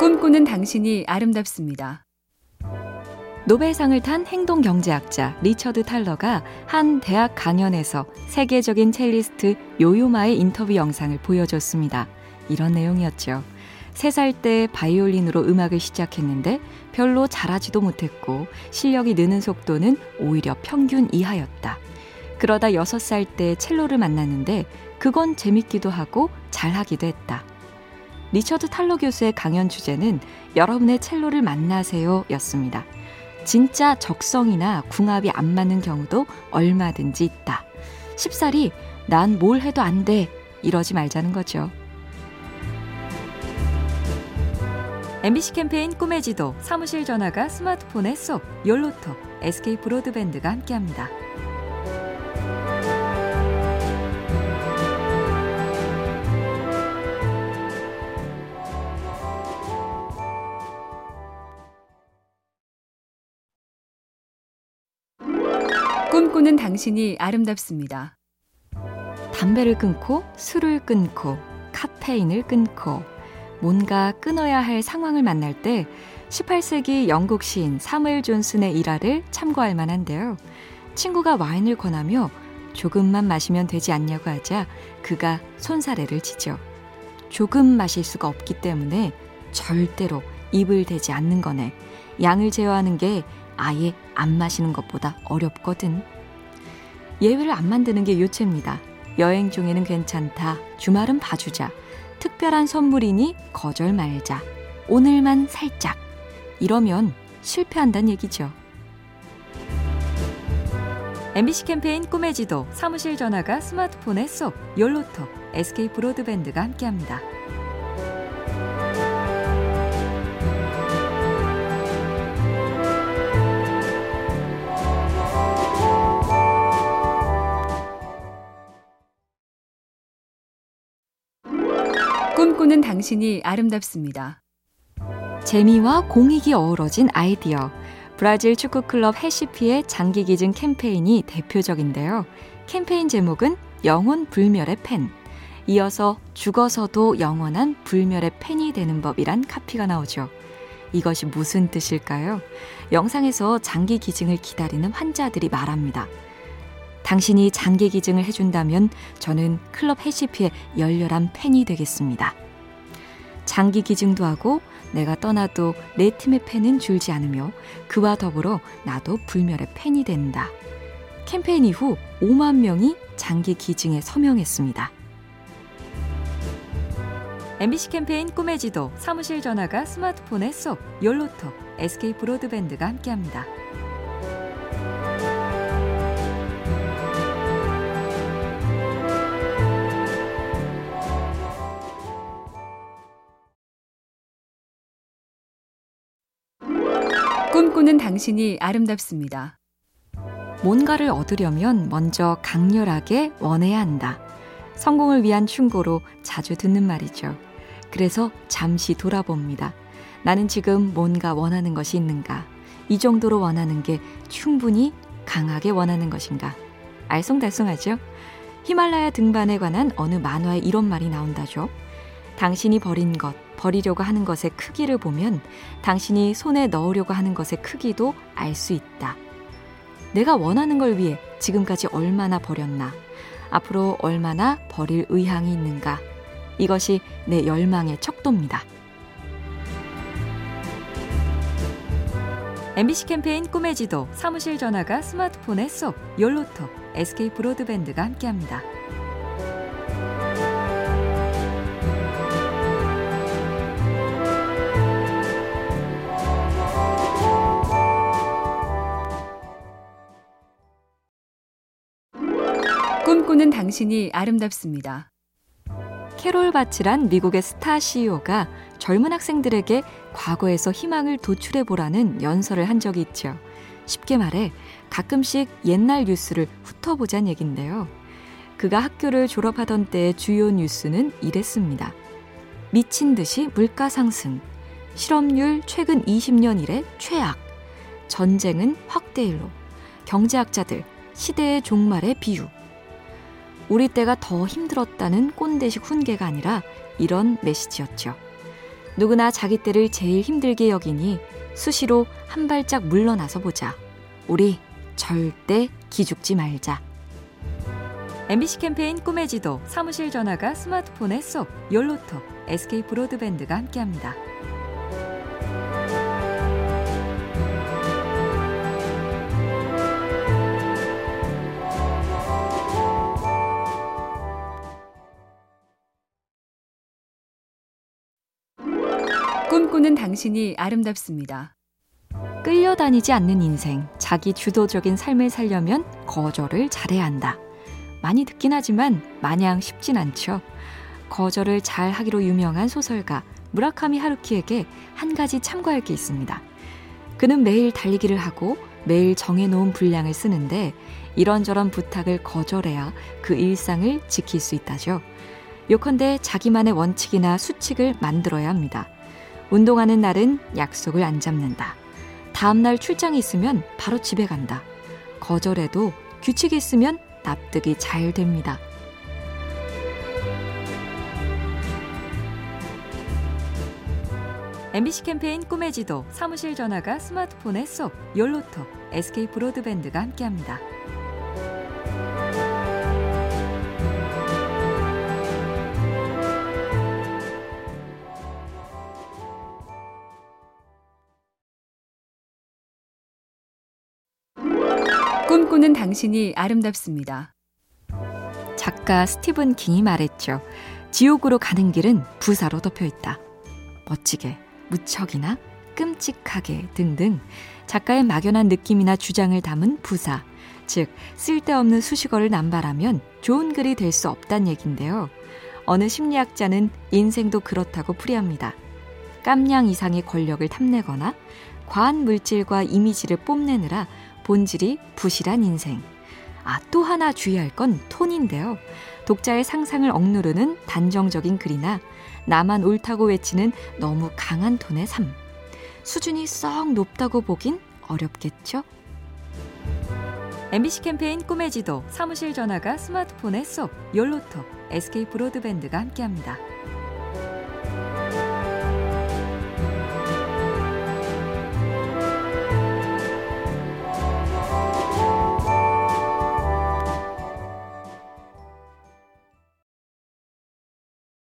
꿈꾸는 당신이 아름답습니다. 노벨상을 탄 행동경제학자 리처드 탈러가 한 대학 강연에서 세계적인 첼리스트 요요마의 인터뷰 영상을 보여줬습니다. 이런 내용이었죠. 3살 때 바이올린으로 음악을 시작했는데 별로 잘하지도 못했고 실력이 느는 속도는 오히려 평균 이하였다. 그러다 6살 때 첼로를 만났는데 그건 재밌기도 하고 잘하기도 했다. 리처드 탈러 교수의 강연 주제는 여러분의 첼로를 만나세요 였습니다. 진짜 적성이나 궁합이 안 맞는 경우도 얼마든지 있다. 쉽사리 난뭘 해도 안 돼. 이러지 말자는 거죠. MBC 캠페인 꿈의 지도 사무실 전화가 스마트폰에 쏙 열로톡 SK 브로드밴드가 함께합니다. 꿈꾸는 당신이 아름답습니다. 담배를 끊고 술을 끊고 카페인을 끊고 뭔가 끊어야 할 상황을 만날 때 18세기 영국 시인 사무엘 존슨의 일화를 참고할 만한데요. 친구가 와인을 권하며 조금만 마시면 되지 않냐고 하자 그가 손사래를 치죠. 조금 마실 수가 없기 때문에 절대로 입을 대지 않는 거네. 양을 제어하는 게 아예 안 마시는 것보다 어렵거든. 예외를 안 만드는 게 요체입니다. 여행 중에는 괜찮다. 주말은 봐주자. 특별한 선물이니 거절 말자. 오늘만 살짝. 이러면 실패한다는 얘기죠. MBC 캠페인 꿈의 지도 사무실 전화가 스마트폰에 쏙 열로톡 SK 브로드밴드가 함께합니다. 꿈꾸는 당신이 아름답습니다. 재미와 공익이 어우러진 아이디어. 브라질 축구클럽 해시피의 장기 기증 캠페인이 대표적인데요. 캠페인 제목은 영혼 불멸의 팬. 이어서 죽어서도 영원한 불멸의 팬이 되는 법이란 카피가 나오죠. 이것이 무슨 뜻일까요? 영상에서 장기 기증을 기다리는 환자들이 말합니다. 당신이 장기 기증을 해준다면 저는 클럽 해시피의 열렬한 팬이 되겠습니다. 장기 기증도 하고 내가 떠나도 내 팀의 팬은 줄지 않으며 그와 더불어 나도 불멸의 팬이 된다. 캠페인 이후 5만 명이 장기 기증에 서명했습니다. MBC 캠페인 꿈의 지도 사무실 전화가 스마트폰에 쏙 열로톡 SK 브로드밴드가 함께합니다. 꿈꾸는 당신이 아름답습니다. 뭔가를 얻으려면 먼저 강렬하게 원해야 한다. 성공을 위한 충고로 자주 듣는 말이죠. 그래서 잠시 돌아봅니다. 나는 지금 뭔가 원하는 것이 있는가? 이 정도로 원하는 게 충분히 강하게 원하는 것인가? 알쏭달쏭하죠? 히말라야 등반에 관한 어느 만화에 이런 말이 나온다죠. 당신이 버린 것, 버리려고 하는 것의 크기를 보면 당신이 손에 넣으려고 하는 것의 크기도 알 수 있다. 내가 원하는 걸 위해 지금까지 얼마나 버렸나, 앞으로 얼마나 버릴 의향이 있는가. 이것이 내 열망의 척도입니다. MBC 캠페인 꿈의 지도 사무실 전화가 스마트폰에 쏙 열로톡 SK 브로드밴드가 함께합니다. 꿈꾸는 당신이 아름답습니다. 캐롤 바츠란 미국의 스타 CEO가 젊은 학생들에게 과거에서 희망을 도출해 보라는 연설을 한 적이 있죠. 쉽게 말해 가끔씩 옛날 뉴스를 훑어보자는 얘긴데요. 그가 학교를 졸업하던 때의 주요 뉴스는 이랬습니다. 미친 듯이 물가 상승, 실업률 최근 20년 이래 최악, 전쟁은 확대일로, 경제학자들 시대의 종말의 비유. 우리 때가 더 힘들었다는 꼰대식 훈계가 아니라 이런 메시지였죠. 누구나 자기 때를 제일 힘들게 여기니 수시로 한 발짝 물러나서 보자. 우리 절대 기죽지 말자. MBC 캠페인 꿈의 지도 사무실 전화가 스마트폰에 쏙 열로톡 SK 브로드밴드가 함께합니다. 꿈꾸는 당신이 아름답습니다. 끌려다니지 않는 인생, 자기 주도적인 삶을 살려면 거절을 잘해야 한다. 많이 듣긴 하지만 마냥 쉽진 않죠. 거절을 잘 하기로 유명한 소설가 무라카미 하루키에게 한 가지 참고할 게 있습니다. 그는 매일 달리기를 하고 매일 정해놓은 분량을 쓰는데 이런저런 부탁을 거절해야 그 일상을 지킬 수 있다죠. 요컨대 자기만의 원칙이나 수칙을 만들어야 합니다. 운동하는 날은 약속을 안 잡는다. 다음날 출장이 있으면 바로 집에 간다. 거절해도 규칙이 있으면 납득이 잘 됩니다. MBC 캠페인 꿈의 지도 사무실 전화가 스마트폰에 쏙 열로톡 SK 브로드밴드가 함께합니다. 꿈꾸는 당신이 아름답습니다. 작가 스티븐 킹이 말했죠. 지옥으로 가는 길은 부사로 덮여 있다. 멋지게, 무척이나 끔찍하게 등등 작가의 막연한 느낌이나 주장을 담은 부사, 즉 쓸데없는 수식어를 남발하면 좋은 글이 될 수 없단 얘긴데요. 어느 심리학자는 인생도 그렇다고 풀이합니다. 깜냥 이상의 권력을 탐내거나 과한 물질과 이미지를 뽐내느라 본질이 부실한 인생. 아, 또 하나 주의할 건 톤인데요. 독자의 상상을 억누르는 단정적인 글이나 나만 옳다고 외치는 너무 강한 톤의 삶. 수준이 썩 높다고 보긴 어렵겠죠? MBC 캠페인 꿈의 지도 사무실 전화가 스마트폰에 쏙 열로톡 SK 브로드밴드가 함께합니다.